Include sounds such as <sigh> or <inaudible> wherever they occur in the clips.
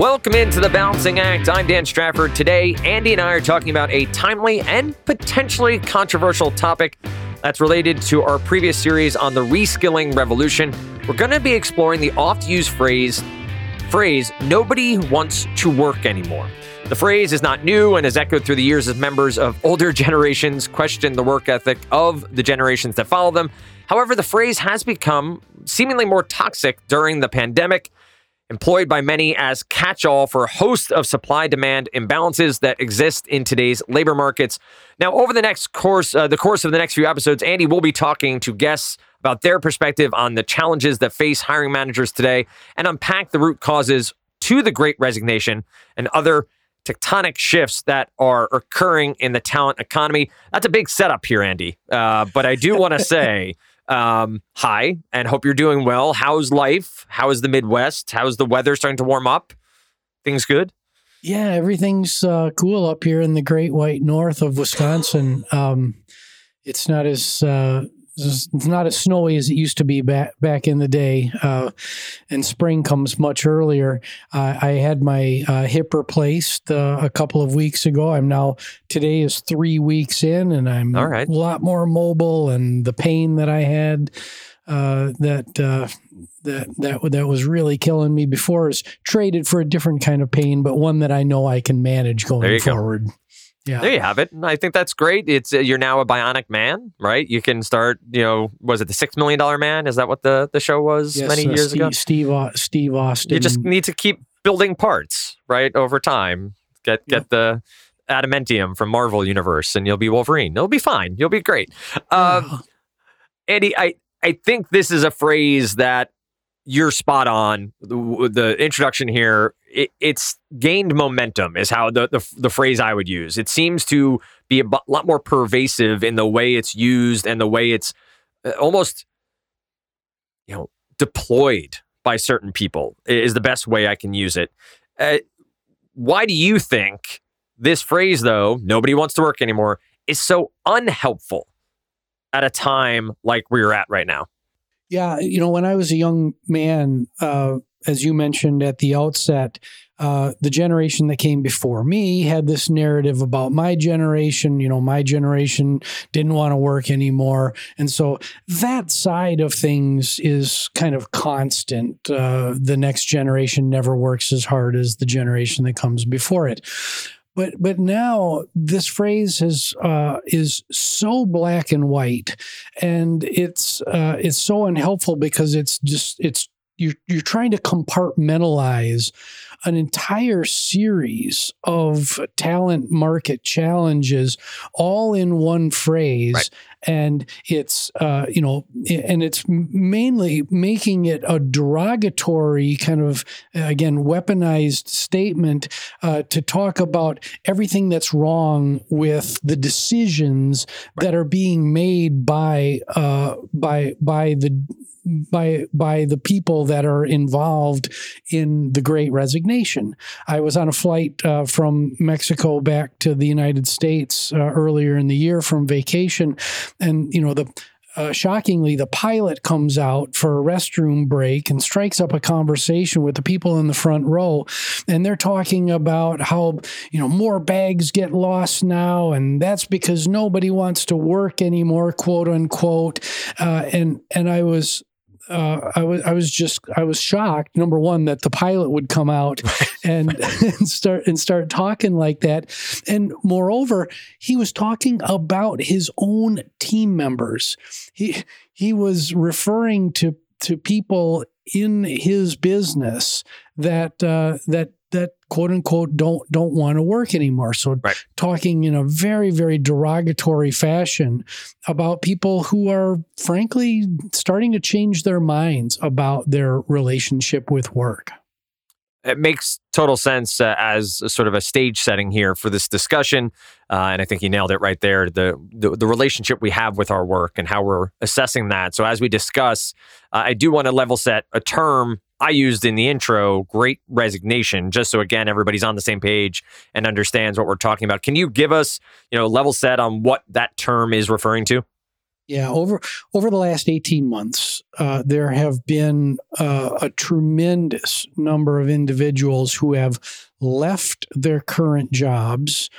Welcome into the Balancing Act. I'm Dan Strafford. Today, Andy and I are talking about a timely and potentially controversial topic that's related to our previous series on the reskilling revolution. We're going to be exploring the oft-used phrase phrase nobody wants to work anymore. The phrase is not new and has echoed through the years as members of older <laughs> generations question the work ethic of the generations that follow them. However, the phrase has become seemingly more toxic during the pandemic employed by many as catch all for a host of supply demand imbalances that exist in today's labor markets. Now, over the next course, uh, the course of the next few episodes, Andy will be talking to guests about their perspective on the challenges that face hiring managers today and unpack the root causes to the great resignation and other tectonic shifts that are occurring in the talent economy. That's a big setup here, Andy. Uh, but I do want to <laughs> say um, hi, and hope you're doing well. How's life? How is the Midwest? How's the weather starting to warm up? Things good? Yeah, everything's uh, cool up here in the Great White North of Wisconsin. Um, it's not as uh, it's not as snowy as it used to be back back in the day, uh, and spring comes much earlier. Uh, I had my uh, hip replaced uh, a couple of weeks ago. I'm now today is three weeks in, and I'm All right. a lot more mobile. And the pain that I had uh, that uh, that that that was really killing me before is traded for a different kind of pain, but one that I know I can manage going forward. go. Yeah. There you have it. I think that's great. It's uh, you're now a bionic man, right? You can start. You know, was it the Six Million Dollar Man? Is that what the the show was Yes, many uh, years Steve, ago? Steve Au- Steve Austin. You just need to keep building parts, right, over time. Get get the adamantium from Marvel Universe, and you'll be Wolverine. It'll be fine. You'll be great. Um. Eddie, I, I think this is a phrase that you're spot on. The, the introduction here, it, it's gained momentum, is how the, the the phrase I would use. It seems to be a lot more pervasive in the way it's used and the way it's uh, almost, you know, deployed by certain people. Is the best way I can use it. Uh, why do you think this phrase, though, nobody wants to work anymore, is so unhelpful at a time like we're at right now? Yeah, you know, when I was a young man, uh, as you mentioned at the outset, uh, the generation that came before me had this narrative about my generation. You know, my generation didn't want to work anymore, and so that side of things is kind of constant. Uh, the next generation never works as hard as the generation that comes before it. But but now this phrase has uh, is so black and white, and it's uh, it's so unhelpful because it's just it's you're you're trying to compartmentalize an entire series of talent market challenges all in one phrase Right. and it's uh, you know and it's mainly making it a derogatory kind of again weaponized statement uh, to talk about everything that's wrong with the decisions that are being made by uh, by by the by by the people that are involved in the Great Resignation. I was on a flight uh, from Mexico back to the United States uh, earlier in the year from vacation, and you know the. Uh, shockingly, the pilot comes out for a restroom break and strikes up a conversation with the people in the front row, and they're talking about how you know more bags get lost now, and that's because nobody wants to work anymore, quote unquote. Uh, and and I was uh, I was I was just I was shocked. Number one, that the pilot would come out <laughs> and, and start and start talking like that, and moreover, he was talking about his own team members. He he was referring to to people in his business that uh, that that quote unquote don't don't want to work anymore. So Right. talking in a very very derogatory fashion about people who are frankly starting to change their minds about their relationship with work. it makes total sense uh, as a sort of a stage setting here for this discussion, uh, and I think you nailed it right there. The, the the relationship we have with our work and how we're assessing that. So as we discuss, uh, I do want to level set a term I used in the intro, "great resignation," just so again everybody's on the same page and understands what we're talking about. Can you give us, you know, level set on what that term is referring to? Yeah, over over the last eighteen months, uh, there have been uh, a tremendous number of individuals who have left their current jobs.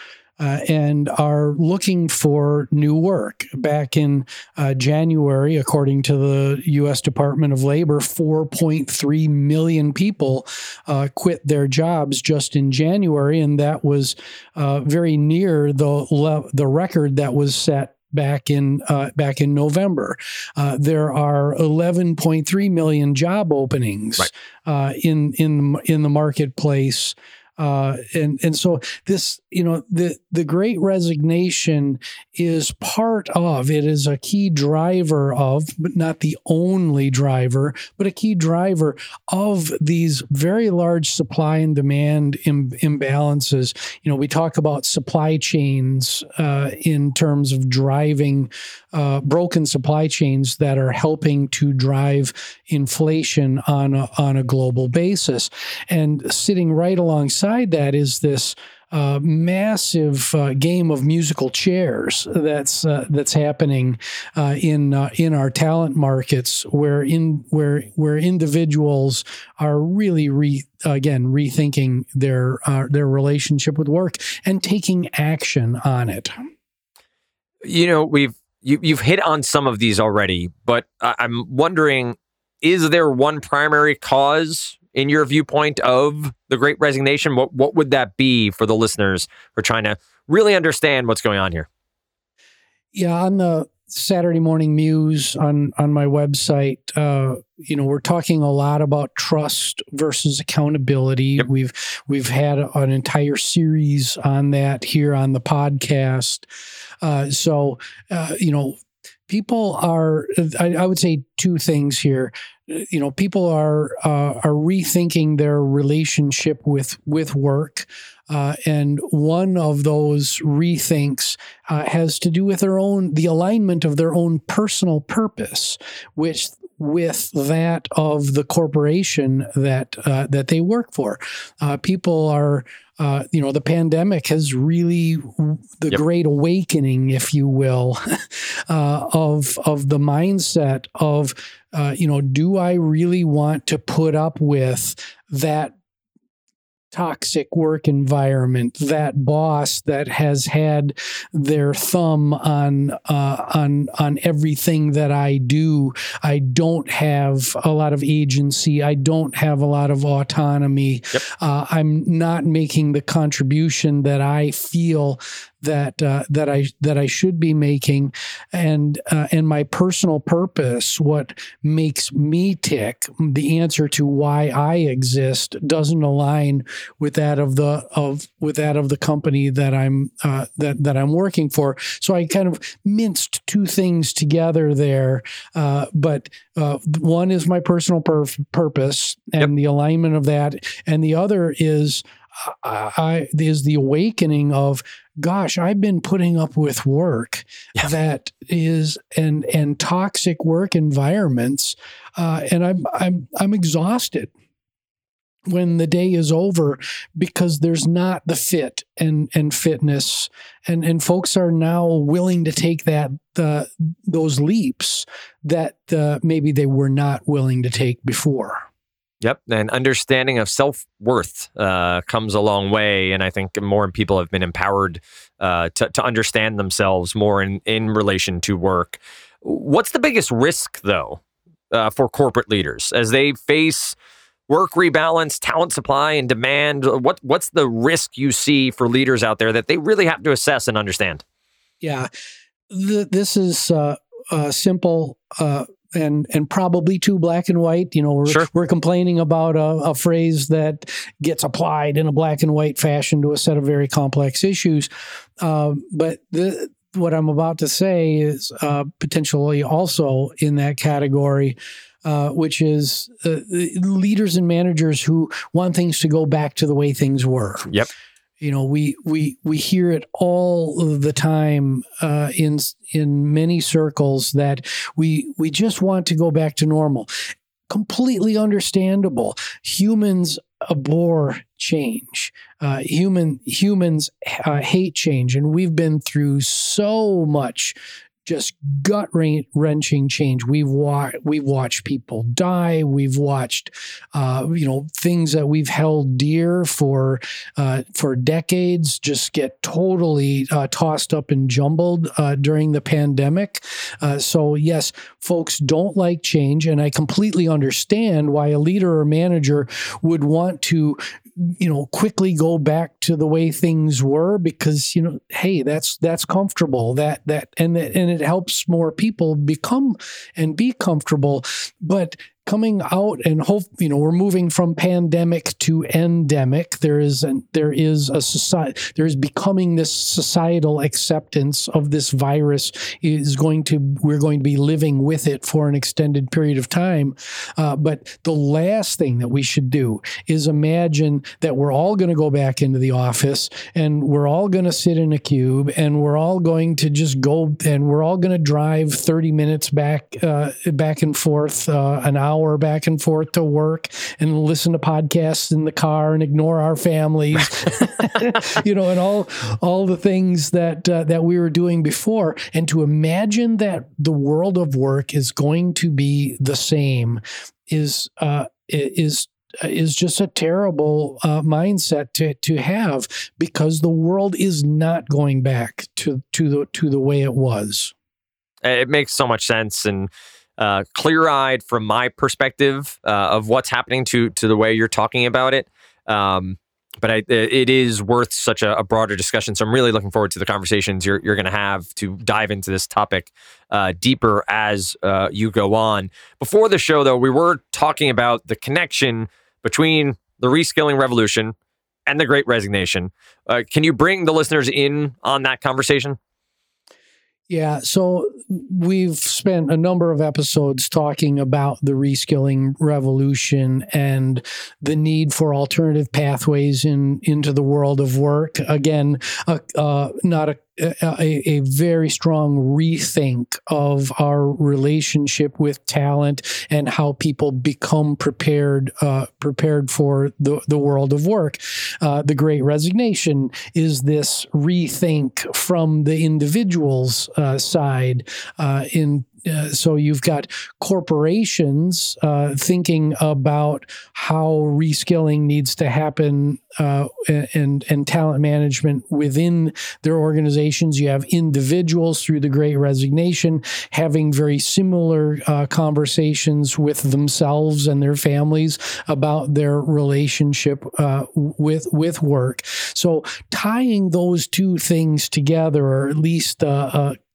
Uh, and are looking for new work. Back in uh, January, according to the U.S. Department of Labor, 4.3 million people uh, quit their jobs just in January, and that was uh, very near the le- the record that was set back in uh, back in November. Uh, there are 11.3 million job openings Right. uh, in in in the marketplace. Uh, and and so this you know the the great resignation is part of it is a key driver of but not the only driver but a key driver of these very large supply and demand Im- imbalances. You know we talk about supply chains uh, in terms of driving uh, broken supply chains that are helping to drive inflation on a, on a global basis and sitting right alongside that is this uh, massive uh, game of musical chairs that's uh, that's happening uh, in uh, in our talent markets, where in where where individuals are really re, again rethinking their uh, their relationship with work and taking action on it. You know, we've you, you've hit on some of these already, but I'm wondering: is there one primary cause, in your viewpoint, of the Great Resignation? What what would that be for the listeners who are trying to really understand what's going on here? Yeah, on the Saturday Morning Muse on on my website, uh, you know, we're talking a lot about trust versus accountability. Yep. We've we've had an entire series on that here on the podcast. Uh, so, uh, you know, people are. I, I would say two things here. You know, people are uh, are rethinking their relationship with with work. Uh, and one of those rethinks uh, has to do with their own the alignment of their own personal purpose, which with that of the corporation that uh, that they work for. Uh, people are. Uh, you know, the pandemic has really the Yep. great awakening, if you will, <laughs> uh, of of the mindset of, uh, you know, do I really want to put up with that toxic work environment, that boss that has had their thumb on uh, on on everything that I do. I don't have a lot of agency. I don't have a lot of autonomy. Yep. Uh, I'm not making the contribution that I feel that uh, that I that I should be making, and uh, and my personal purpose, what makes me tick, the answer to why I exist, doesn't align with that of the of with that of the company that I'm uh, that that I'm working for. So I kind of minced two things together there, uh, but uh, one is my personal pur- purpose and the alignment of that, and the other is. I, I is the awakening of gosh I've been putting up with work Yeah. that is and and toxic work environments uh, and I'm I'm I'm exhausted when the day is over because there's not the fit and and fitness and and folks are now willing to take that uh, those leaps that uh, maybe they were not willing to take before. Yep, and understanding of self worth uh, comes a long way, and I think more people have been empowered uh, to to understand themselves more in in relation to work. What's the biggest risk, though, uh, for corporate leaders as they face work rebalance, talent supply, and demand? What what's the risk you see for leaders out there that they really have to assess and understand? Yeah, Th this is uh, uh, simple. Uh, and and probably too black and white. You know, we're Sure. we're complaining about a, a phrase that gets applied in a black and white fashion to a set of very complex issues. Um, but the, what I'm about to say is uh, potentially also in that category. Uh, which is uh, leaders and managers who want things to go back to the way things were Yep. You know we we we hear it all the time uh, in in many circles that we we just want to go back to normal. Completely understandable. Humans abhor change. Uh, human humans uh, hate change. And we've been through so much just gut wrenching change. We've wa- we've watched people die. We've watched, uh, you know, things that we've held dear for uh, for decades just get totally uh, tossed up and jumbled uh, during the pandemic. Uh, so yes, folks don't like change, and I completely understand why a leader or manager would want to you know quickly go back to the way things were because you know hey that's that's comfortable. That that and and it helps more people become and be comfortable. But coming out and hope you know we're moving from pandemic to endemic. There is an, there is a society there is becoming this societal acceptance of this virus is going to we're going to be living with it for an extended period of time. Uh, but the last thing that we should do is imagine that we're all going to go back into the office and we're all going to sit in a cube and we're all going to just go and we're all going to drive 30 minutes back uh, back and forth uh, an hour hour back and forth to work and listen to podcasts in the car and ignore our families, <laughs> you know, and all all the things that uh, that we were doing before. And to imagine that the world of work is going to be the same is uh, is is just a terrible uh, mindset to to have because the world is not going back to to the to the way it was. It makes so much sense, and uh, clear eyed from my perspective uh, of what's happening to to the way you're talking about it. Um, but I, it is worth such a, a, broader discussion. So I'm really looking forward to the conversations you're, you're going to have to dive into this topic uh, deeper as uh, you go on. Before the show, though, we were talking about the connection between the reskilling revolution and the great resignation. Uh, can you bring the listeners in on that conversation? Yeah, so we've spent a number of episodes talking about the reskilling revolution and the need for alternative pathways in into the world of work. Again, uh, uh, not a a, a, very strong rethink of our relationship with talent and how people become prepared uh, prepared for the, the world of work. Uh, the Great Resignation is this rethink from the individual's uh, side uh, in uh, so you've got corporations uh, thinking about how reskilling needs to happen uh, and and talent management within their organizations. You have individuals through the Great Resignation having very similar uh, conversations with themselves and their families about their relationship uh, with with work. So tying those two things together, or at least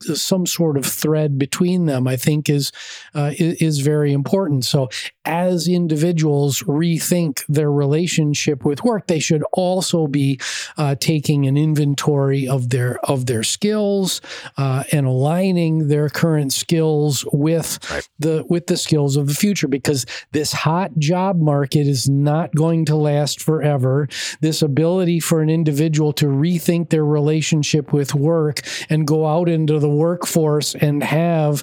some sort of thread between them, I think is uh, is very important. So, as individuals rethink their relationship with work, they should also be uh, taking an inventory of their of their skills uh, and aligning their current skills with right. the with the skills of the future. Because this hot job market is not going to last forever. This ability for an individual to rethink their relationship with work and go out into the the workforce and have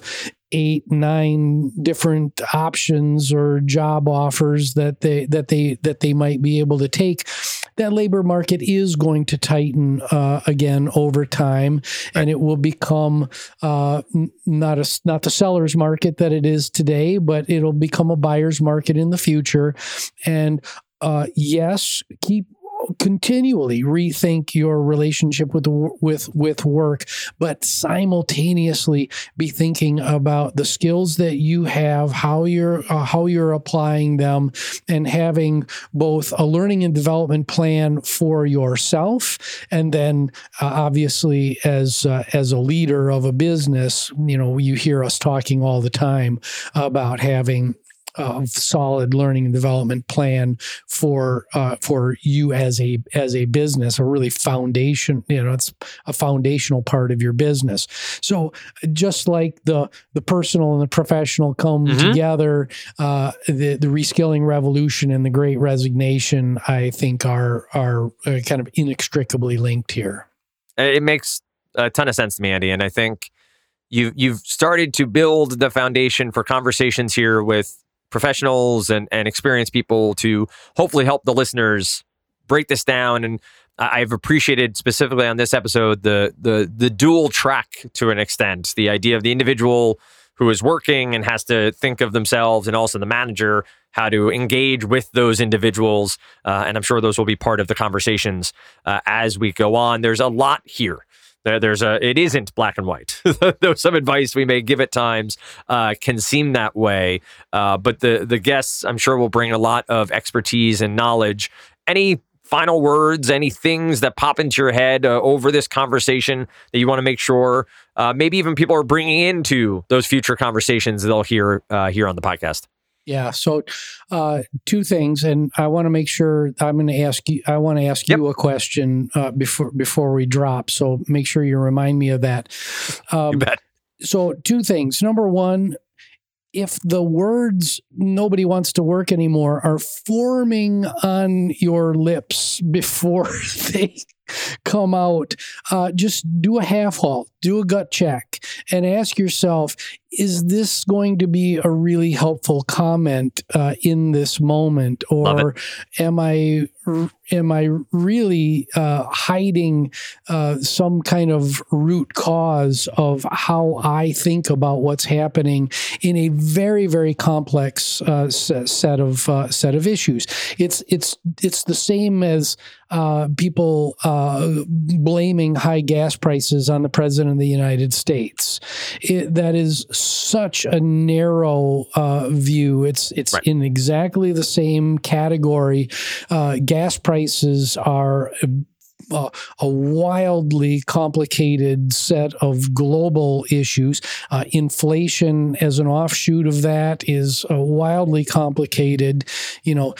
eight nine different options or job offers that they that they that they might be able to take. That labor market is going to tighten uh, again over time and it will become uh, not a not the seller's market that it is today but it'll become a buyer's market in the future. And uh, yes, keep continually rethink your relationship with with with work, but simultaneously be thinking about the skills that you have, how you're uh, how you're applying them, and having both a learning and development plan for yourself, and then uh, obviously as uh, as a leader of a business, you know you hear us talking all the time about having of solid learning and development plan for uh, for you as a as a business, a really foundation. You know, it's a foundational part of your business. So just like the the personal and the professional come mm-hmm. together, uh, the the reskilling revolution and the Great Resignation, I think, are are uh, kind of inextricably linked here. It makes a ton of sense to me, Andy, and I think you've you've started to build the foundation for conversations here with professionals and, and experienced people to hopefully help the listeners break this down and I've appreciated specifically on this episode the the the dual track to an extent. The idea of the individual who is working and has to think of themselves, and also the manager how to engage with those individuals. Uh, and I'm sure those will be part of the conversations uh, as we go on. There's a lot here. There, there's a. It isn't black and white. <laughs> Though some advice we may give at times uh, can seem that way, uh, but the the guests I'm sure will bring a lot of expertise and knowledge. Any final words, any things that pop into your head uh, over this conversation that you want to make sure, uh, maybe even people are bringing into those future conversations they'll hear uh, here on the podcast? Yeah. So, uh, two things, and I want to make sure I'm going to ask you. I want to ask yep. you a question uh, before before we drop. So make sure you remind me of that. Um, you bet. So, two things. Number one, if the words nobody wants to work anymore are forming on your lips before <laughs> they come out, uh, just do a half halt, do a gut check, and ask yourself is this going to be a really helpful comment uh, in this moment? Or am I am I really uh, hiding uh, some kind of root cause of how I think about what's happening in a very very complex uh, set of uh, set of issues? It's it's it's the same as uh, people uh, blaming high gas prices on the president of the United States. It, that is such a narrow uh, view. It's it's right. in exactly the same category. Uh, gas prices are. Uh, a wildly complicated set of global issues. Uh, inflation, as an offshoot of that, is uh, wildly complicated. You know,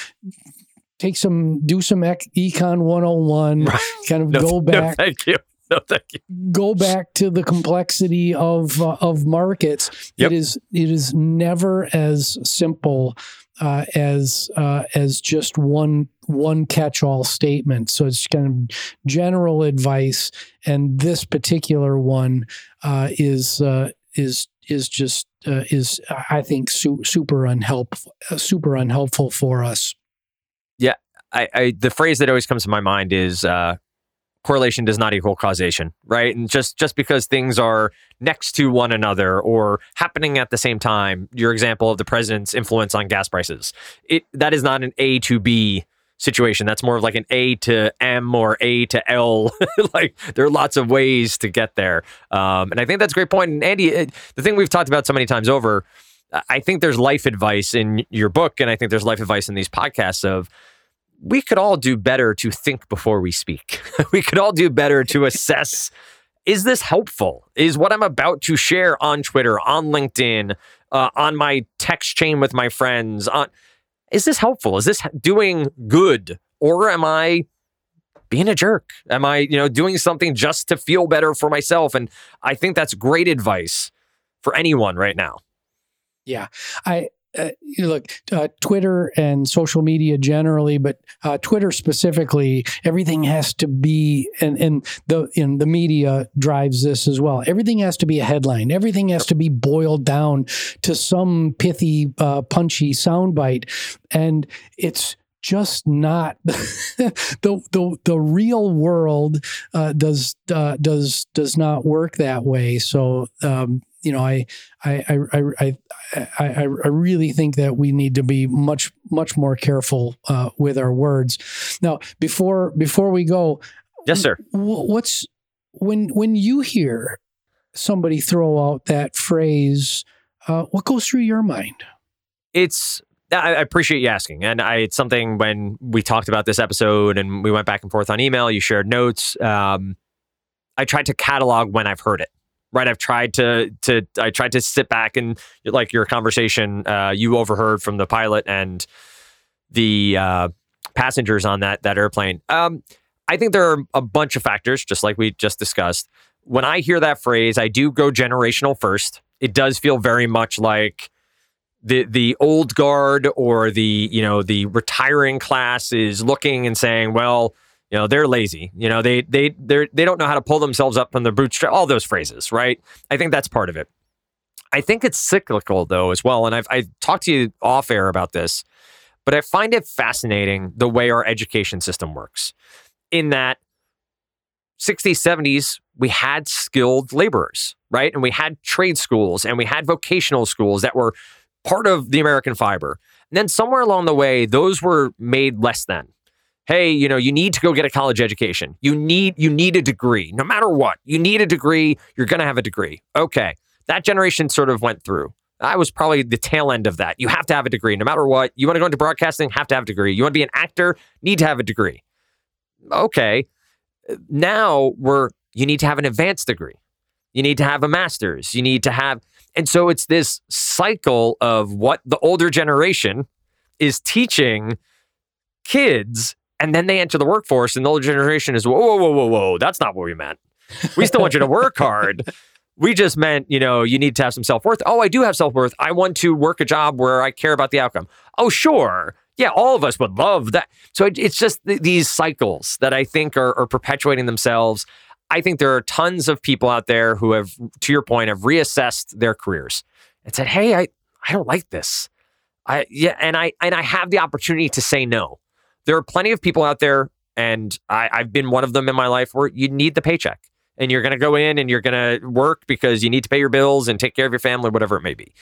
take some, do some econ 101, right. kind of no, go <laughs> back. No, thank you. No, thank you. Go back to the complexity of uh, of markets. Yep. It is it is never as simple uh, as uh, as just one one catch all statement. So it's kind of general advice, and this particular one uh, is uh, is is just uh, is I think su- super unhelpful super unhelpful for us. I, I, the phrase that always comes to my mind is uh, correlation does not equal causation, right? And just just because things are next to one another or happening at the same time, your example of the president's influence on gas prices, it that is not an A to B situation. That's more of like an A to M or A to L. <laughs> like there are lots of ways to get there, um, and I think that's a great point. And Andy, it, the thing we've talked about so many times over I think there's life advice in your book, and I think there's life advice in these podcasts of we could all do better to think before we speak. <laughs> we could all do better to <laughs> assess is this helpful? Is what I'm about to share on Twitter, on LinkedIn, uh, on my text chain with my friends, on is this helpful? Is this doing good? Or am I being a jerk? Am I, you know, doing something just to feel better for myself? And I think that's great advice for anyone right now. Yeah, I uh, look uh, Twitter and social media generally, but uh, Twitter specifically, everything has to be and and the in the media drives this as well. Everything has to be a headline. Everything has to be boiled down to some pithy, uh, punchy soundbite, and it's just not <laughs> the the the real world uh, does uh, does does not work that way. So um, you know, I, I, I, I, I, I really think that we need to be much, much more careful uh, with our words. Now, before before we go, yes, sir. What's when when you hear somebody throw out that phrase? Uh, what goes through your mind? It's I appreciate you asking, and I, it's something when we talked about this episode and we went back and forth on email. You shared notes. Um, I tried to catalog when I've heard it right? I've tried to to I tried to sit back and like your conversation uh, you overheard from the pilot and the uh, passengers on that that airplane. Um, I think there are a bunch of factors, just like we just discussed. When I hear that phrase, I do go generational first. It does feel very much like the the old guard or the you know the retiring class is looking and saying, well you know, they're lazy. You know, they they they they don't know how to pull themselves up from the bootstrap. All those phrases, right? I think that's part of it. I think it's cyclical though as well. And I've I talked to you off air about this, but I find it fascinating the way our education system works. In that 60s, 70s, we had skilled laborers, right? And we had trade schools and we had vocational schools that were part of the American fiber. And then somewhere along the way, those were made less than. Hey, you know, you need to go get a college education. You need you need a degree. No matter what, you need a degree. You're going to have a degree. Okay. That generation sort of went through. I was probably the tail end of that. You have to have a degree no matter what. You want to go into broadcasting, have to have a degree. You want to be an actor, need to have a degree. Okay. Now we're you need to have an advanced degree. You need to have a master's. You need to have and so it's this cycle of what the older generation is teaching kids and then they enter the workforce and the older generation is whoa whoa whoa whoa whoa that's not what we meant. We still want you to work hard. <laughs> We just meant, you know, you need to have some self worth. Oh, I do have self worth. I want to work a job where I care about the outcome. Oh, sure. Yeah, all of us would love that. So it, it's just th- these cycles that I think are, are perpetuating themselves. I think there are tons of people out there who have, to your point, have reassessed their careers and said, "Hey, I I don't like this." I yeah, and I and I have the opportunity to say no. There are plenty of people out there, and I, I've been one of them in my life where you need the paycheck and you're going to go in and you're going to work because you need to pay your bills and take care of your family, whatever it may be.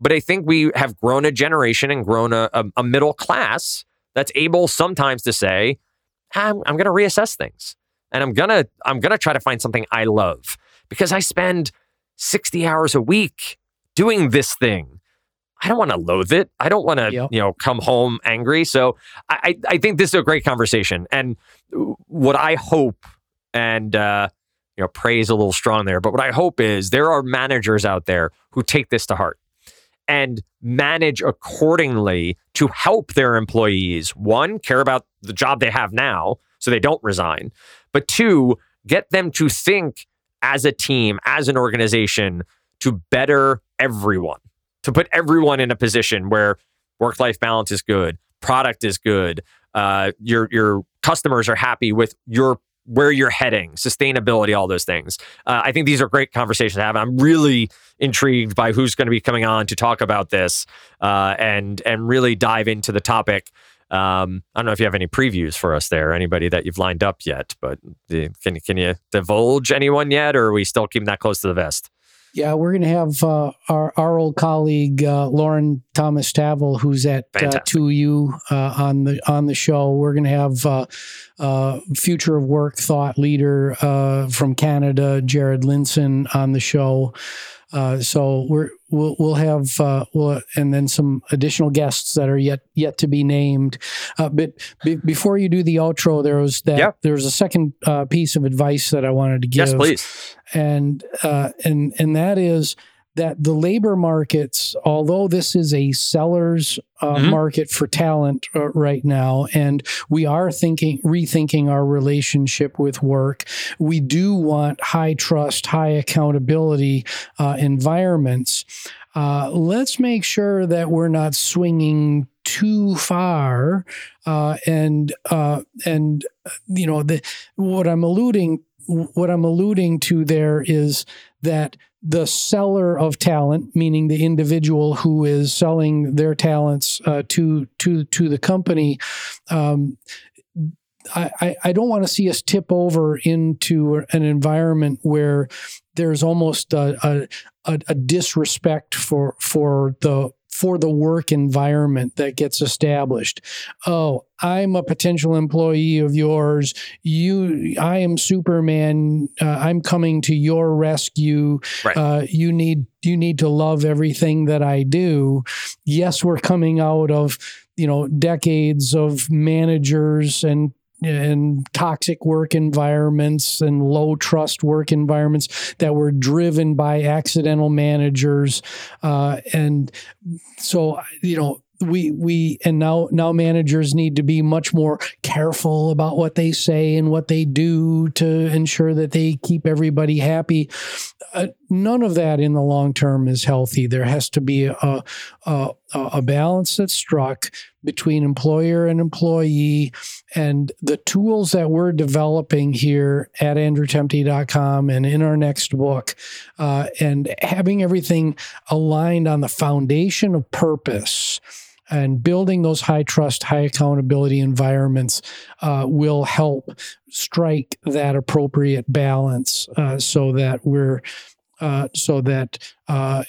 But I think we have grown a generation and grown a, a, a middle class that's able sometimes to say, I'm, I'm going to reassess things and I'm going to I'm going to try to find something I love because I spend 60 hours a week doing this thing. I don't want to loathe it. I don't want to, yep. you know, come home angry. So I, I think this is a great conversation. And what I hope and uh, you know, praise a little strong there. But what I hope is there are managers out there who take this to heart and manage accordingly to help their employees, one, care about the job they have now so they don't resign, but two, get them to think as a team, as an organization, to better everyone, to put everyone in a position where work life balance is good, product is good, uh, your your customers are happy with your where you're heading, sustainability, all those things. Uh, I think these are great conversations to have. I'm really intrigued by who's going to be coming on to talk about this uh, and and really dive into the topic. Um, I don't know if you have any previews for us there, anybody that you've lined up yet, but the, can can you divulge anyone yet, or are we still keeping that close to the vest? Yeah, we're going to have uh, our our old colleague uh, Lauren Thomas Tavel, who's at uh, 2U uh, on the on the show. We're going to have uh, uh, future of work thought leader from Canada, Jared Lindzon, on the show. Uh, so we're we'll we'll have uh, we'll, and then some additional guests that are yet yet to be named. Uh, but be, before you do the outro, there was that yeah. there was a second uh, piece of advice that I wanted to give. Yes, please. And uh, and and that is that the labor markets, although this is a seller's uh, mm-hmm. market for talent uh, right now, and we are thinking, rethinking our relationship with work, we do want high trust, high accountability uh, environments. Uh, let's make sure that we're not swinging too far, uh, and uh, and you know the what I'm alluding what I'm alluding to there is that the seller of talent, meaning the individual who is selling their talents uh, to to to the company, um, I, I don't want to see us tip over into an environment where there's almost a, a, a disrespect for for the for the work environment that gets established. Oh, I'm a potential employee of yours. You, I am Superman. Uh, I'm coming to your rescue. Right. Uh, you need you need to love everything that I do. Yes, we're coming out of you know decades of managers and and toxic work environments and low trust work environments that were driven by accidental managers uh, and so you know we we and now now managers need to be much more careful about what they say and what they do to ensure that they keep everybody happy. Uh, none of that in the long term is healthy. There has to be a, a, a balance that's struck between employer and employee. And the tools that we're developing here at andrewtemte.com and in our next book uh, and having everything aligned on the foundation of purpose and building those high trust, high accountability environments uh, will help strike that appropriate balance uh, so that we're uh, so that uh,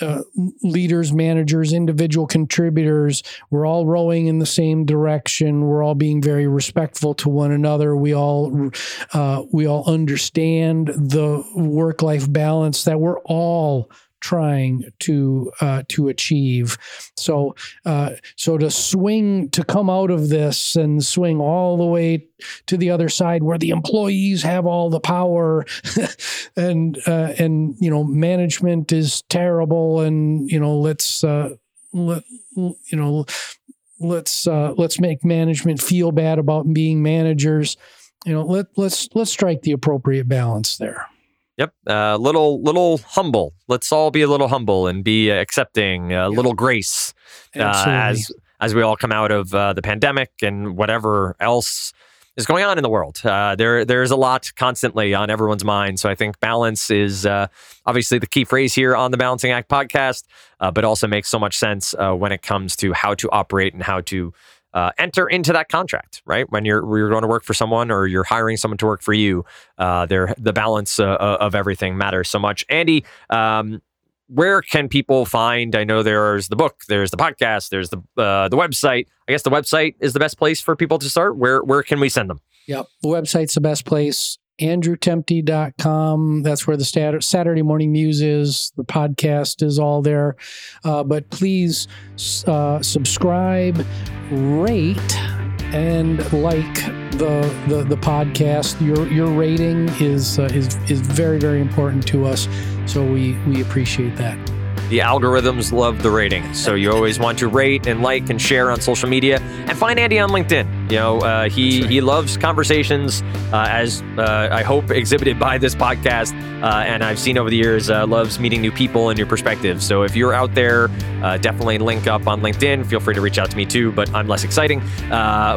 uh, leaders, managers, individual contributors, we're all rowing in the same direction. We're all being very respectful to one another. We all uh, we all understand the work life balance that we're all trying to uh, to achieve. So uh, so to swing to come out of this and swing all the way to the other side where the employees have all the power <laughs> and uh, and you know management is terrible and you know let's uh, let you know let's uh, let's make management feel bad about being managers. You know let let's let's strike the appropriate balance there. Yep, a uh, little little humble. Let's all be a little humble and be accepting. A yep. little grace uh, as as we all come out of uh, the pandemic and whatever else is going on in the world. Uh, there there's a lot constantly on everyone's mind. So I think balance is uh, obviously the key phrase here on the Balancing Act podcast, uh, but also makes so much sense when it comes to how to operate and how to uh, enter into that contract, right? When you're you're going to work for someone or you're hiring someone to work for you, uh, there the balance uh, uh, of everything matters so much. Andy, um, where can people find? I know there's the book, there's the podcast, there's the uh, the website. I guess the website is the best place for people to start. Where where can we send them? Yep, the website's the best place andrewtemte.com. That's where the Saturday Morning Muse is. The podcast is all there. Uh, but please uh, subscribe, rate, and like the, the, the podcast. Your your rating is uh, is is very very important to us. So we we appreciate that the algorithms love the rating, So you always want to rate and like and share on social media. And find Andy on LinkedIn. You know, uh, he right. he loves conversations, uh, as uh, I hope exhibited by this podcast. Uh, and I've seen over the years, uh, loves meeting new people and new perspectives. So if you're out there, uh, definitely link up on LinkedIn. Feel free to reach out to me too, but I'm less exciting.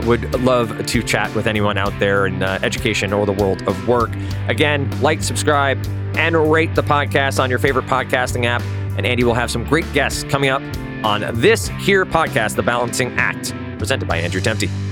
would love to chat with anyone out there in education or the world of work. Again, like, subscribe, and rate the podcast on your favorite podcasting app and Andy will have some great guests coming up on this here podcast, The Balancing Act, presented by Andrew Temte.